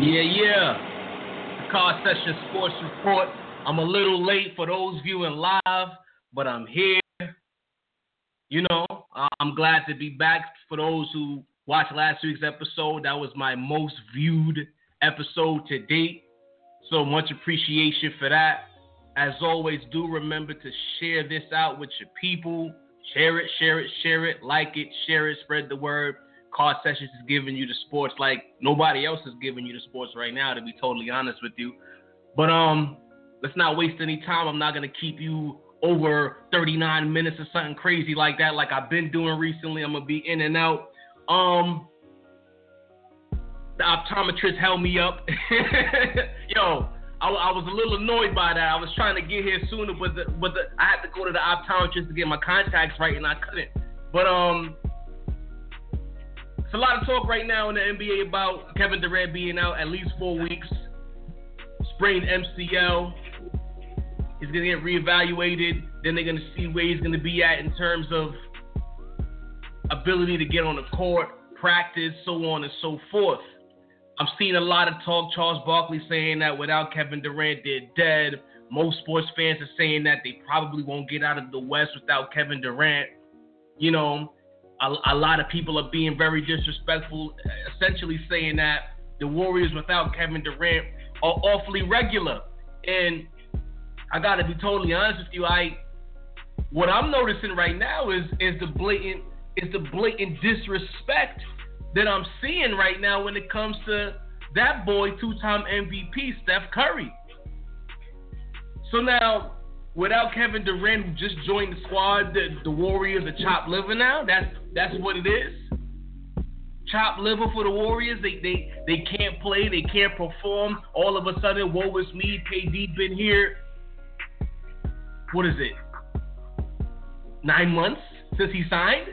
Yeah, yeah. The Car Session Sports Report. I'm a little late for those viewing live, but I'm here. You know, I'm glad to be back for those who watched last week's episode. That was my most viewed episode to date. So much appreciation for that. As always, do remember to share this out with your people. Share it, share it, share it, like it, share it, spread the word. Car Sessions is giving you the sports like nobody else is giving you the sports right now, to be totally honest with you. But um, let's not waste any time. I'm not gonna keep you over 39 minutes or something crazy like that, like I've been doing recently. I'm gonna be in and out. Um, the optometrist held me up. Yo, I, I, was a little annoyed by that. I was trying to get here sooner, but the, but the, I had to go to the optometrist to get my contacts right, and I couldn't. But um, it's a lot of talk right now in the NBA about Kevin Durant being out at least four weeks, sprained MCL. He's gonna get reevaluated. Then they're gonna see where he's gonna be at in terms of ability to get on the court, practice, so on and so forth. I'm seeing a lot of talk. Charles Barkley saying that without Kevin Durant, they're dead. Most sports fans are saying that they probably won't get out of the West without Kevin Durant. You know, a, a lot of people are being very disrespectful, essentially saying that the Warriors without Kevin Durant are awfully regular. And I gotta be totally honest with you, I what I'm noticing right now is is the blatant is the blatant disrespect that I'm seeing right now when it comes to that boy, two-time MVP, Steph Curry. So now without Kevin Durant, who just joined the squad, the, the Warriors are chopped liver now. That's that's what it is. Chopped liver for the Warriors. They they they can't play. They can't perform. All of a sudden, woe is me. KD been here. What is it? Nine months since he signed.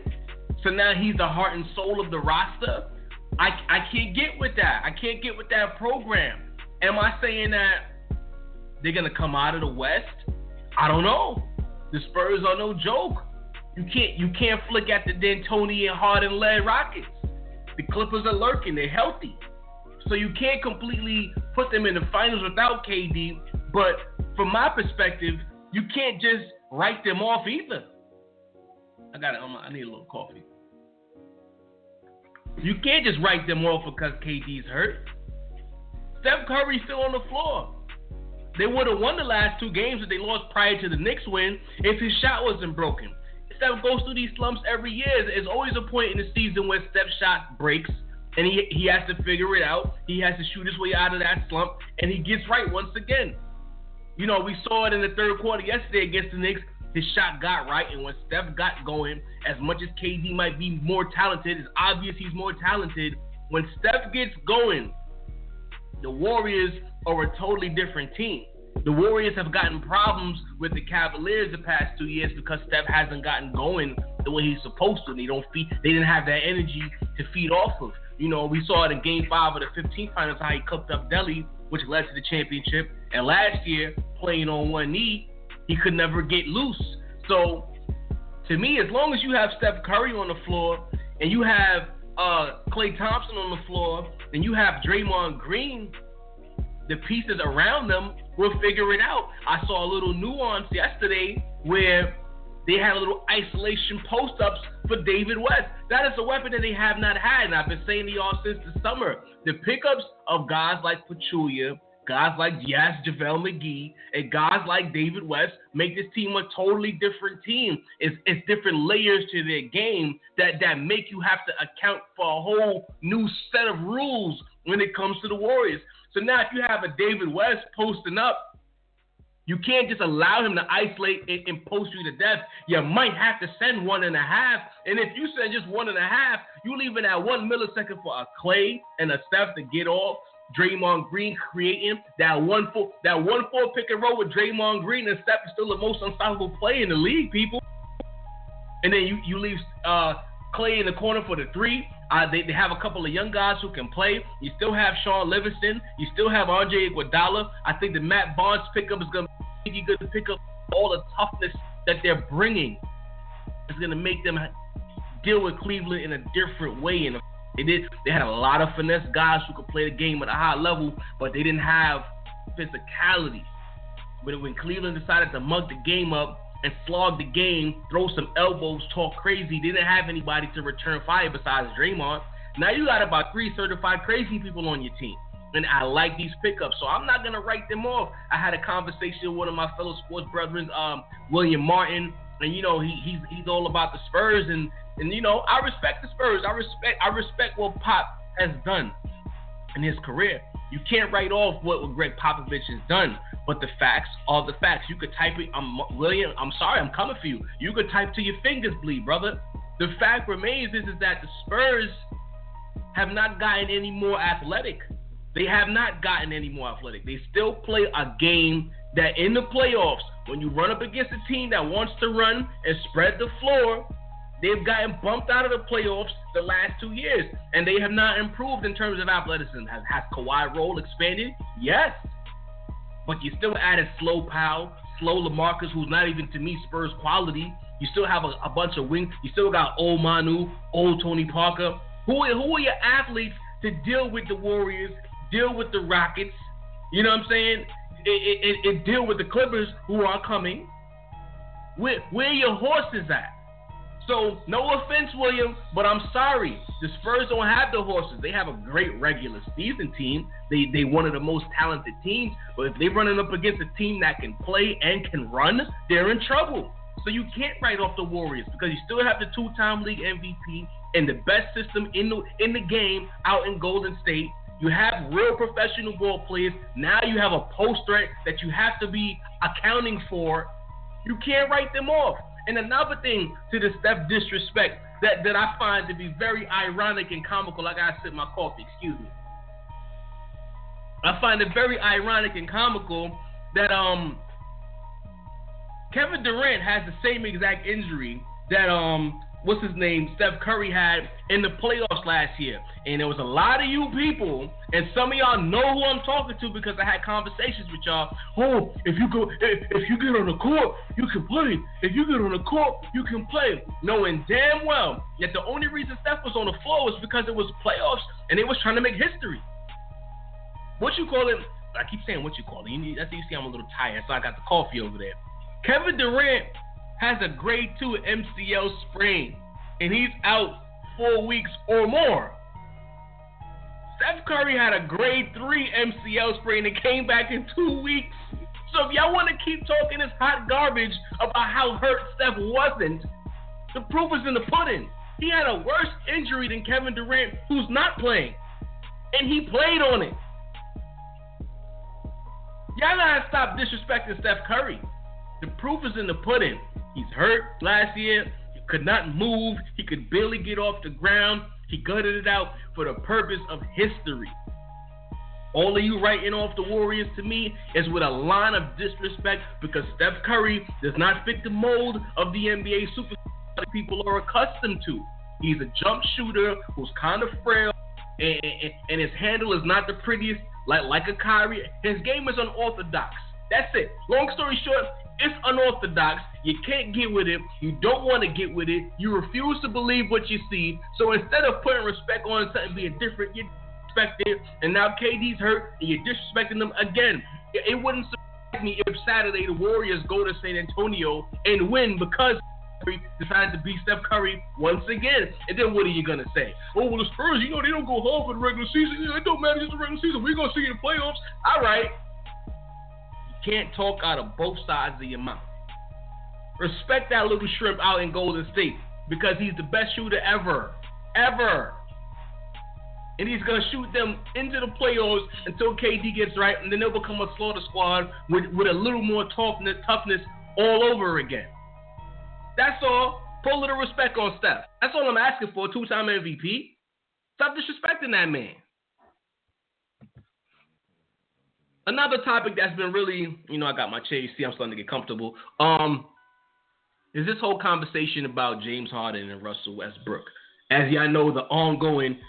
So now he's the heart and soul of the roster. I I can't get with that. I can't get with that program. Am I saying that they're gonna come out of the West? I don't know. The Spurs are no joke. You can't you can't flick at the D'Antoni and Harden led Rockets. The Clippers are lurking. They're healthy. So you can't completely put them in the finals without KD. But from my perspective, you can't just write them off either. I got it. I need a little coffee. You can't just write them off because KD's hurt. Steph Curry's still on the floor. They would have won the last two games that they lost prior to the Knicks win if his shot wasn't broken. Steph goes through these slumps every year. There's always a point in the season where Steph's shot breaks and he, he has to figure it out. He has to shoot his way out of that slump and he gets right once again. You know, we saw it in the third quarter yesterday against the Knicks. His shot got right, and when Steph got going, as much as KD might be more talented, it's obvious he's more talented. When Steph gets going, the Warriors are a totally different team. The Warriors have gotten problems with the Cavaliers the past two years because Steph hasn't gotten going the way he's supposed to. They don't feed. They didn't have that energy to feed off of. You know, we saw it in Game Five of the 15th Finals how he cooked up Delly, which led to the championship. And last year, playing on one knee, he could never get loose. So, to me, as long as you have Steph Curry on the floor and you have uh, Klay Thompson on the floor and you have Draymond Green the pieces around them will figure it out. I saw a little nuance yesterday where they had a little isolation post ups for David West. That is a weapon that they have not had. And I've been saying to y'all since the summer. The pickups of guys like Pachulia, guys like Yes, JaVale McGee, and guys like David West make this team a totally different team. It's, it's different layers to their game that, that make you have to account for a whole new set of rules when it comes to the Warriors. So now if you have a David West posting up, you can't just allow him to isolate and, and post you to death. You might have to send one and a half. And if you send just one and a half, you leaving that one millisecond for a Klay and a Steph to get off. Draymond Green creating that one four that one four pick and roll with Draymond Green and Steph is still the most unstoppable play in the league, people. And then you, you leave uh, Klay in the corner for the three. Uh, they, they have a couple of young guys who can play. You still have Shaun Livingston. You still have Andre Iguodala. I think the Matt Barnes pickup is going to be good to pick up all the toughness that they're bringing. It's going to make them deal with Cleveland in a different way, And They did. They had a lot of finesse guys who could play the game at a high level, but they didn't have physicality. When when Cleveland decided to mug the game up and slog the game, throw some elbows, talk crazy, didn't have anybody to return fire besides Draymond. Now you got about three certified crazy people on your team. And I like these pickups, so I'm not gonna write them off. I had a conversation with one of my fellow sports brethren, um, William Martin, and you know he, he's he's all about the Spurs, and and you know I respect the Spurs. I respect I respect what Pop has done in his career. You can't write off what, Gregg Popovich has done, but the facts are the facts. You could type it. I'm William. I'm sorry. I'm coming for you. You could type till your fingers bleed, brother. The fact remains is, is that the Spurs have not gotten any more athletic. They have not gotten any more athletic. They still play a game that in the playoffs, when you run up against a team that wants to run and spread the floor, they've gotten bumped out of the playoffs the last two years, and they have not improved in terms of athleticism. Has, has Kawhi role expanded? Yes, but you still added slow Pau, slow LaMarcus, who's not even to me Spurs quality. You still have a, a bunch of wings. You still got old Manu, old Tony Parker. Who, who are your athletes to deal with the Warriors, deal with the Rockets? You know what I'm saying? And deal with the Clippers who are coming. Where, where your horses at? So, no offense, William, but I'm sorry. The Spurs don't have the horses. They have a great regular season team. They they one of the most talented teams. But if they're running up against a team that can play and can run, they're in trouble. So you can't write off the Warriors because you still have the two-time league MVP and the best system in the in the game out in Golden State. You have real professional ball players. Now you have a post threat that you have to be accounting for. You can't write them off. And another thing to the Steph disrespect that, that I find to be very ironic and comical, like I said, my coffee, excuse me. I find it very ironic and comical that um Kevin Durant has the same exact injury that um what's his name, Steph Curry had in the playoffs last year. And there was a lot of you people, and some of y'all know who I'm talking to because I had conversations with y'all. Oh, if you go, if, if you get on the court, you can play. If you get on the court, you can play. Knowing damn well that the only reason Steph was on the floor was because it was playoffs and they was trying to make history. What you call it? I keep saying what you call it. You need, you see I'm a little tired, so I got the coffee over there. Kevin Durant has a grade two MCL sprain and he's out four weeks or more. Steph Curry had a grade three MCL sprain and came back in two weeks. So if y'all want to keep talking this hot garbage about how hurt Steph wasn't, the proof is in the pudding. He had a worse injury than Kevin Durant, who's not playing, and he played on it. Y'all gotta stop disrespecting Steph Curry. The proof is in the pudding. He's hurt last year. He could not move. He could barely get off the ground. He gutted it out for the purpose of history. All of you writing off the Warriors to me is with a line of disrespect because Steph Curry does not fit the mold of the NBA superstar that people are accustomed to. He's a jump shooter who's kind of frail, and, and, and his handle is not the prettiest, like like a Kyrie. His game is unorthodox. That's it. Long story short, it's unorthodox. You can't get with it. You don't want to get with it. You refuse to believe what you see. So instead of putting respect on something being different, you disrespect it. And now KD's hurt, and you're disrespecting them again. It wouldn't surprise me if Saturday the Warriors go to San Antonio and win because Curry decided to beat Steph Curry once again. And then what are you gonna say? Oh well, the Spurs, you know, they don't go hard for the regular season. It don't matter, it's the regular season. We're gonna see you in the playoffs. All right. Can't talk out of both sides of your mouth. Respect that little shrimp out in Golden State because he's the best shooter ever. Ever. And he's going to shoot them into the playoffs until KD gets right, and then they'll become a slaughter squad with, with a little more toughness, toughness all over again. That's all. Put a little respect on Steph. That's all I'm asking for. Two time MVP. Stop disrespecting that man. Another topic that's been really, you know, I got my chase. See, I'm starting to get comfortable. Um, is this whole conversation about James Harden and Russell Westbrook. As y'all know, the ongoing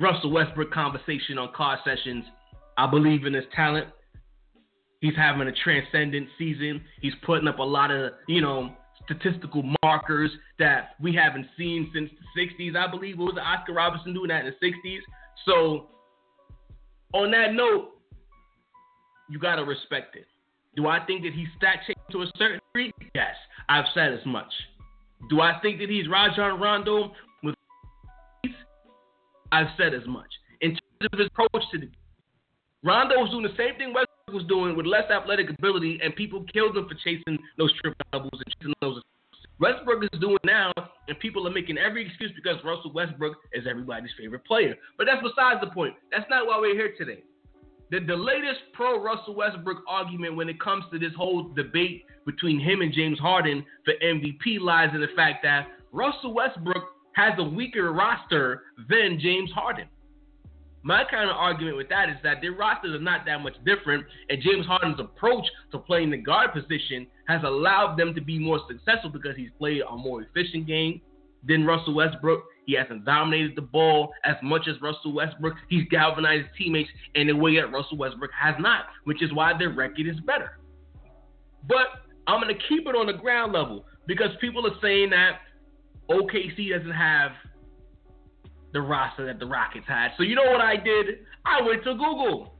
Russell Westbrook conversation on car sessions. I believe in his talent. He's having a transcendent season. He's putting up a lot of, you know, statistical markers that we haven't seen since the 60s. I believe What was Oscar Robertson doing that in the 60s. So, on that note, you got to respect it. Do I think that he's stat changed to a certain degree? Yes, I've said as much. Do I think that he's Rajon Rondo with I've said as much. In terms of his approach to the Rondo was doing the same thing Westbrook was doing with less athletic ability, and people killed him for chasing those triple doubles and chasing those. Westbrook is doing now, and people are making every excuse because Russell Westbrook is everybody's favorite player. But that's besides the point. That's not why we're here today. The, the latest pro Russell Westbrook argument when it comes to this whole debate between him and James Harden for MVP lies in the fact that Russell Westbrook has a weaker roster than James Harden. My kind of argument with that is that their rosters are not that much different, and James Harden's approach to playing the guard position has allowed them to be more successful because he's played a more efficient game than Russell Westbrook. He hasn't dominated the ball as much as Russell Westbrook. He's galvanized teammates in a way that Russell Westbrook has not, which is why their record is better. But I'm going to keep it on the ground level because people are saying that OKC doesn't have the roster that the Rockets had. So you know what I did? I went to Google.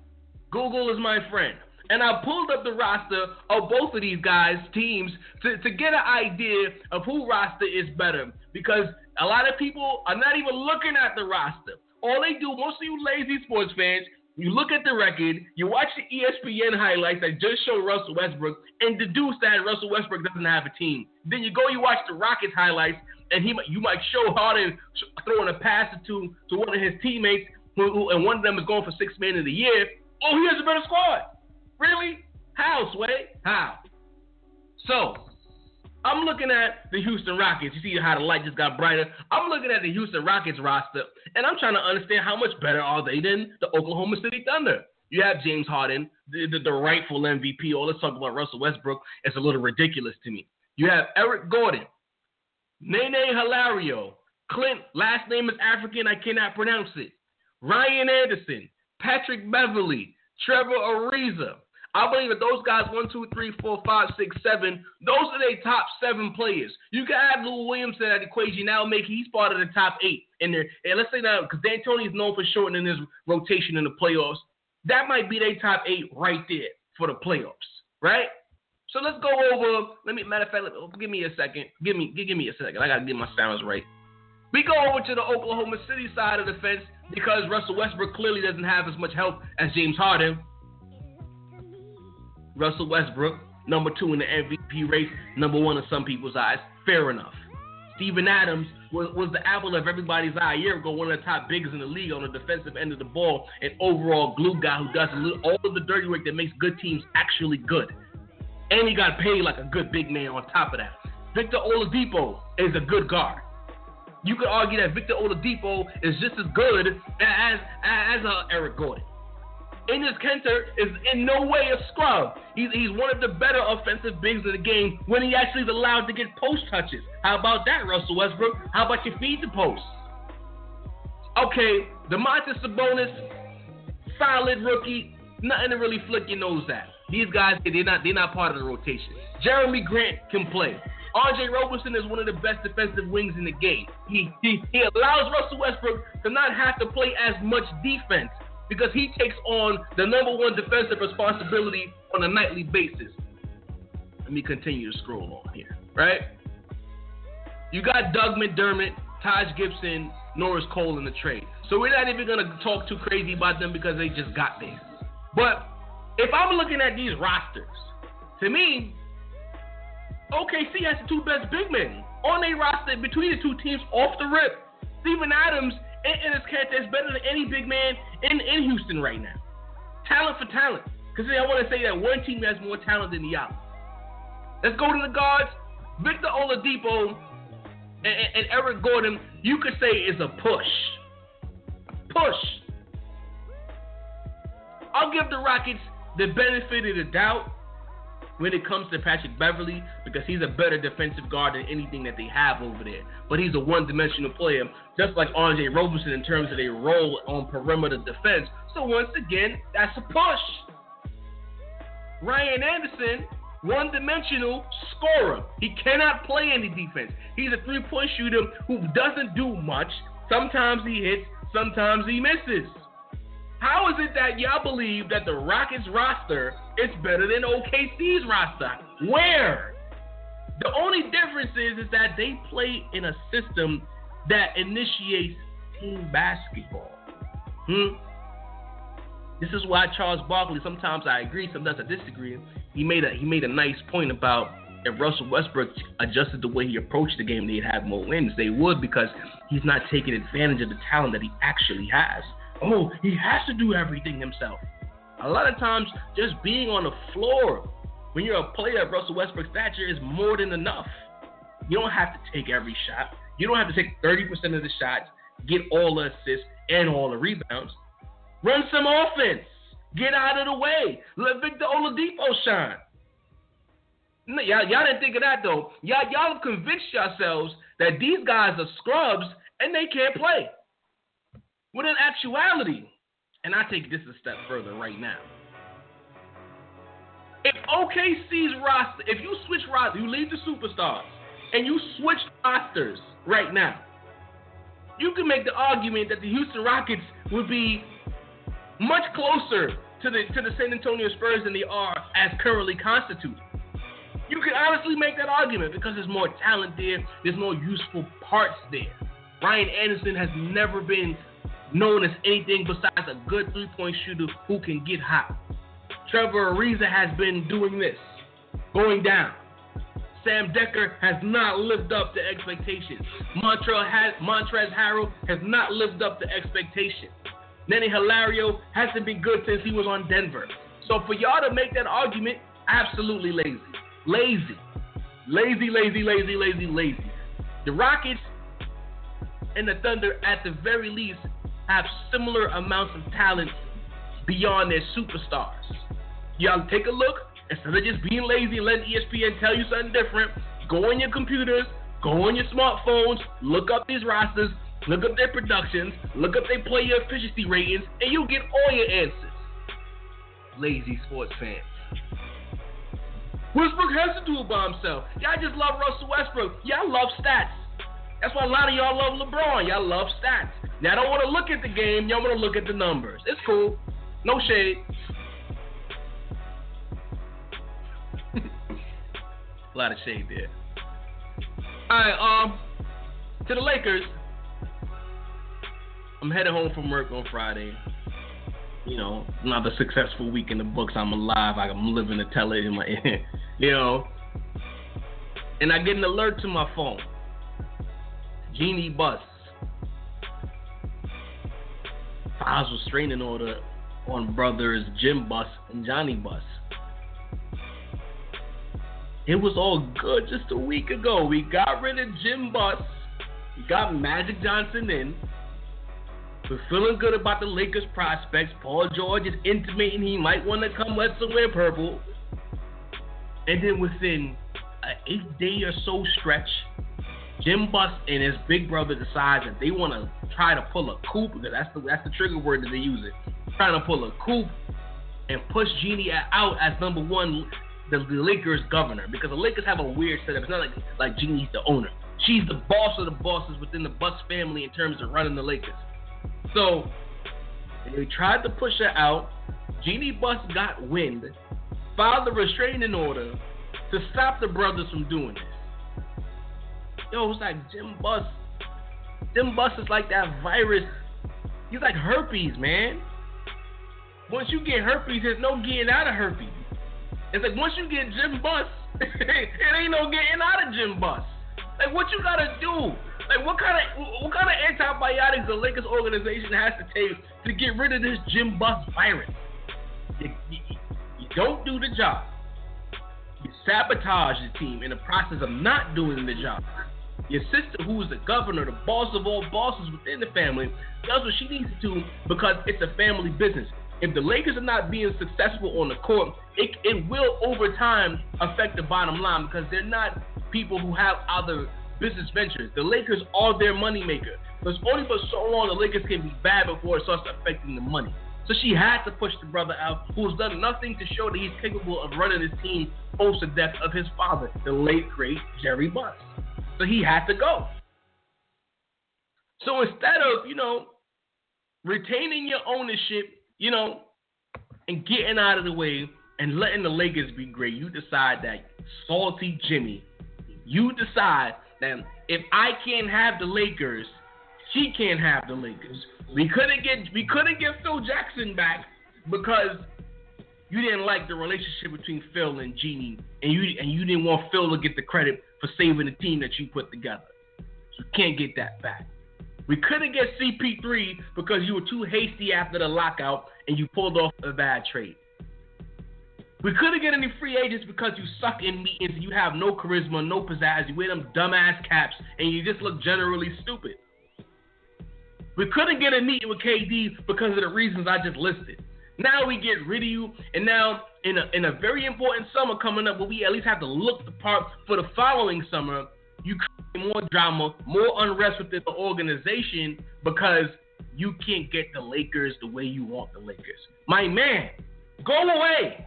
Google is my friend. And I pulled up the roster of both of these guys' teams to, to get an idea of who roster is better. Because a lot of people are not even looking at the roster. All they do, most of you lazy sports fans, you look at the record, you watch the ESPN highlights that just show Russell Westbrook, and deduce that Russell Westbrook doesn't have a team. Then you go, you watch the Rockets highlights, and he you might show Harden throwing a pass to to one of his teammates, who, who, and one of them is going for six man of the year. Oh, he has a better squad. Really? How, Sway? How? So, I'm looking at the Houston Rockets. You see how the light just got brighter? I'm looking at the Houston Rockets roster, and I'm trying to understand how much better are they than the Oklahoma City Thunder. You have James Harden, the, the, the rightful MVP. All oh, this talk about Russell Westbrook is a little ridiculous to me. You have Eric Gordon, Nene Hilario, Clint, last name is African, I cannot pronounce it. Ryan Anderson, Patrick Beverley, Trevor Ariza, I believe that those guys, one, two, three, four, five, six, seven, those are their top seven players. You can add Lou Williams to that equation now, make he's part of the top eight in there. And let's say now, because D'Antoni is known for shortening his rotation in the playoffs, that might be their top eight right there for the playoffs, right? So let's go over. Let me matter of fact, give me a second. Give me give, give me a second. I gotta get my sounds right. We go over to the Oklahoma City side of the fence because Russell Westbrook clearly doesn't have as much help as James Harden. Russell Westbrook, number two in the MVP race, number one in some people's eyes. Fair enough. Steven Adams was, was the apple of everybody's eye a year ago, one of the top biggers in the league on the defensive end of the ball, an overall glue guy who does all of the dirty work that makes good teams actually good. And he got paid like a good big man on top of that. Victor Oladipo is a good guard. You could argue that Victor Oladipo is just as good as as, as uh, Eric Gordon. Enes Kanter is in no way a scrub. He's, he's one of the better offensive bigs in the game when he actually is allowed to get post touches. How about that, Russell Westbrook? How about you feed the post? Okay, Domantas Sabonis, solid rookie, nothing to really flick your nose at. These guys, they're not they're not part of the rotation. Jerami Grant can play. R.J. Roberson is one of the best defensive wings in the game. He, he he allows Russell Westbrook to not have to play as much defense because he takes on the number one defensive responsibility on a nightly basis. Let me continue to scroll on here, right? You got Doug McDermott, Taj Gibson, Norris Cole in the trade. So we're not even gonna talk too crazy about them because they just got there. But if I'm looking at these rosters, to me, OKC has the two best big men on their roster between the two teams off the rip. Steven Adams and Enes Kanter is better than any big man in, in Houston right now. Talent for talent. Because I want to say that one team has more talent than the other. Let's go to the guards. Victor Oladipo and, and, and Eric Gordon, you could say is a push. Push. I'll give the Rockets the benefit of the doubt when it comes to Patrick Beverley because he's a better defensive guard than anything that they have over there. But he's a one dimensional player, just like R.J. Roberson in terms of their role on perimeter defense. So once again, that's a push. Ryan Anderson, one dimensional scorer. He cannot play any defense. He's a three point shooter who doesn't do much. Sometimes he hits, sometimes he misses. How is it that y'all believe that the Rockets roster is better than OKC's roster? Where? The only difference is, is that they play in a system that initiates team basketball. Hmm? This is why Charles Barkley, sometimes I agree, sometimes I disagree. He made a he made a nice point about if Russell Westbrook adjusted the way he approached the game, they'd have more wins. They would because he's not taking advantage of the talent that he actually has. Oh, he has to do everything himself. A lot of times, just being on the floor when you're a player of Russell Westbrook's stature is more than enough. You don't have to take every shot. You don't have to take 30% of the shots, get all the assists and all the rebounds. Run some offense. Get out of the way. Let Victor Oladipo shine. No, y'all, y'all didn't think of that though. Y'all, y'all have convinced yourselves that these guys are scrubs and they can't play. When in actuality, and I take this a step further right now. If OKC's roster, if you switch roster, you leave the superstars and you switch rosters right now, you can make the argument that the Houston Rockets would be much closer to the to the San Antonio Spurs than they are as currently constituted. You can honestly make that argument because there's more talent there, there's more useful parts there. Ryan Anderson has never been known as anything besides a good three-point shooter who can get hot. Trevor Ariza has been doing this, going down. Sam Dekker has not lived up to expectations. Montrezl Harrell has not lived up to expectations. Nene Hilario hasn't been good since he was on Denver. So for y'all to make that argument, absolutely lazy. Lazy. Lazy, lazy, lazy, lazy, lazy. The Rockets and the Thunder, at the very least, have similar amounts of talent beyond their superstars. Y'all take a look. Instead of just being lazy and letting ESPN tell you something different, go on your computers, go on your smartphones, look up these rosters, Look up their productions, look up their player efficiency ratings, and you'll get all your answers. Lazy sports fans. Westbrook has to do it by himself. Y'all just love Russell Westbrook. Y'all love stats. That's why a lot of y'all love LeBron. Y'all love stats. Now, I don't want to look at the game. Y'all want to look at the numbers. It's cool. No shade. a lot of shade there. All right, um, to the Lakers. I'm headed home from work on Friday. You know, another successful week in the books. I'm alive. I'm living to tell it in my, you know. And I get an alert to my phone. Jeanie Buss. Files restraining order on brothers Jim Buss and Johnny Buss. It was all good just a week ago. We got rid of Jim Buss. We got Magic Johnson in. We're feeling good about the Lakers prospects. Paul George is intimating he might want to come let somewhere purple. And then within an eight day or so stretch, Jim Buss and his big brother decide that they want to try to pull a coup that's the that's the trigger word that they use it. Trying to pull a coup and push Jeanie out as number one, the, the Lakers governor because the Lakers have a weird setup. It's not like like Jeanie's the owner. She's the boss of the bosses within the Buss family in terms of running the Lakers. So they tried to push her out. Jeanie Buss got wind, filed a restraining order to stop the brothers from doing this. Yo, it's like Jim Buss. Jim Buss is like that virus. He's like herpes, man. Once you get herpes, there's no getting out of herpes. It's like once you get Jim Buss, it ain't no getting out of Jim Buss. Like what you gotta do? Like what kind of what kind of antibiotics the Lakers organization has to take to get rid of this Jim Buss virus? You, you, you don't do the job. You sabotage the team in the process of not doing the job. Your sister, who is the governor, the boss of all bosses within the family, does what she needs to do because it's a family business. If the Lakers are not being successful on the court, it, it will over time affect the bottom line because they're not people who have other business ventures. The Lakers are their moneymaker. But it's only for so long the Lakers can be bad before it starts affecting the money. So she had to push the brother out, who's done nothing to show that he's capable of running his team post the death of his father, the late great Jerry Buss. So he had to go. So instead of, you know, retaining your ownership, you know, and getting out of the way and letting the Lakers be great, you decide that salty Jimmy, you decide that if I can't have the Lakers, she can't have the Lakers. We couldn't get we couldn't get Phil Jackson back because you didn't like the relationship between Phil and Jeanie, and you and you didn't want Phil to get the credit for saving the team that you put together. So you can't get that back. We couldn't get CP3 because you were too hasty after the lockout and you pulled off a bad trade. We couldn't get any free agents because you suck in meetings and you have no charisma, no pizzazz. You wear them dumbass caps and you just look generally stupid. We couldn't get a meeting with KD because of the reasons I just listed. Now we get rid of you, and now in a in a very important summer coming up, where we at least have to look the part for the following summer, you create more drama, more unrest within the organization because you can't get the Lakers the way you want the Lakers. My man, go away.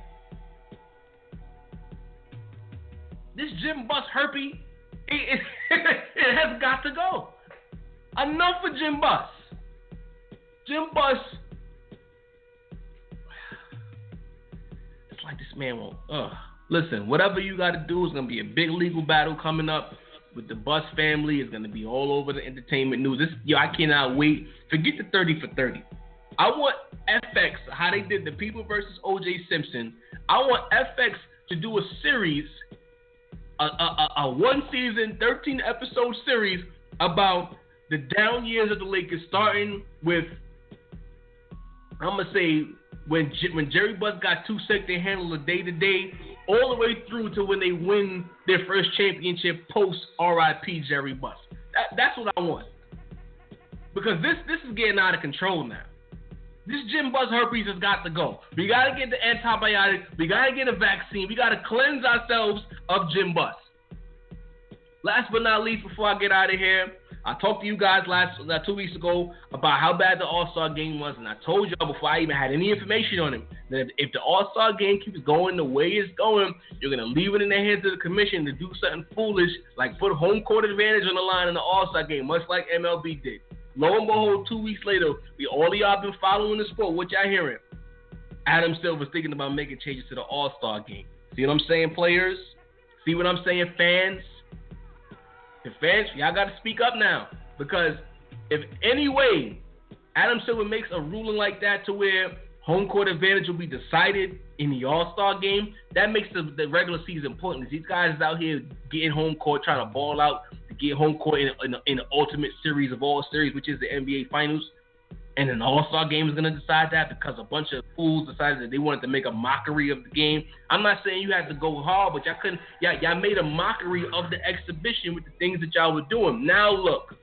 This Jim Buss herpy, it, it, it has got to go. Enough for Jim Buss. Jim Buss. It's like this man won't. Ugh. Listen, whatever you got to do is gonna be a big legal battle coming up with the Buss family. It's gonna be all over the entertainment news. This, yo, I cannot wait. Forget the thirty for thirty. I want FX how they did the People versus O.J. Simpson. I want FX to do a series, a, a, a, a one season, thirteen episode series about the down years of the Lakers, starting with I'm gonna say when when Jerry Buss got too sick to handle the day to day, all the way through to when they win their first championship post RIP Jerry Buss. That, that's what I want. Because this this is getting out of control now. This Jim Buss herpes has got to go. We gotta get the antibiotic. We gotta get a vaccine. We gotta cleanse ourselves of Jim Buss. Last but not least, before I get out of here, I talked to you guys last uh, two weeks ago about how bad the All Star game was, and I told y'all before I even had any information on it that if, if the All Star game keeps going the way it's going, you're gonna leave it in the hands of the commission to do something foolish like put home court advantage on the line in the All Star game, much like MLB did. Lo and behold, two weeks later, we all of y'all been following the sport. What y'all hearing? Adam Silver's thinking about making changes to the All Star game. See what I'm saying, players? See what I'm saying, fans? Fans, y'all got to speak up now because if any way Adam Silver makes a ruling like that to where home court advantage will be decided in the All Star game, that makes the, the regular season important. These guys out here getting home court, trying to ball out to get home court in, in, in the ultimate series of all series, which is the NBA Finals. And an All Star game is going to decide that because a bunch of fools decided that they wanted to make a mockery of the game. I'm not saying you had to go hard, but y'all couldn't. Y'all, y'all made a mockery of the exhibition with the things that y'all were doing. Now look,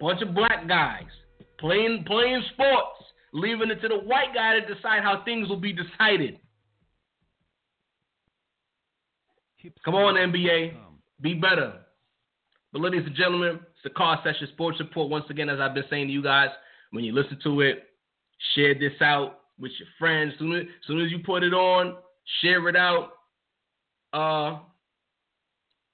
bunch of black guys playing playing sports, leaving it to the white guy to decide how things will be decided. Come on, NBA, be better. But ladies and gentlemen, it's the Car Session Sports Report. Once again, as I've been saying to you guys, when you listen to it, share this out with your friends. Soon as, soon as you put it on, share it out. Uh,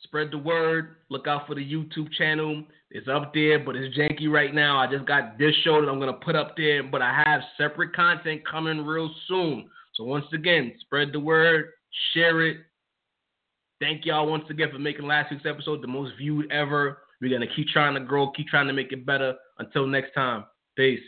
spread the word. Look out for the YouTube channel. It's up there, but it's janky right now. I just got this show that I'm gonna put up there, but I have separate content coming real soon. So once again, spread the word, share it. Thank y'all once again for making last week's episode the most viewed ever. We're gonna keep trying to grow, keep trying to make it better. Until next time, peace.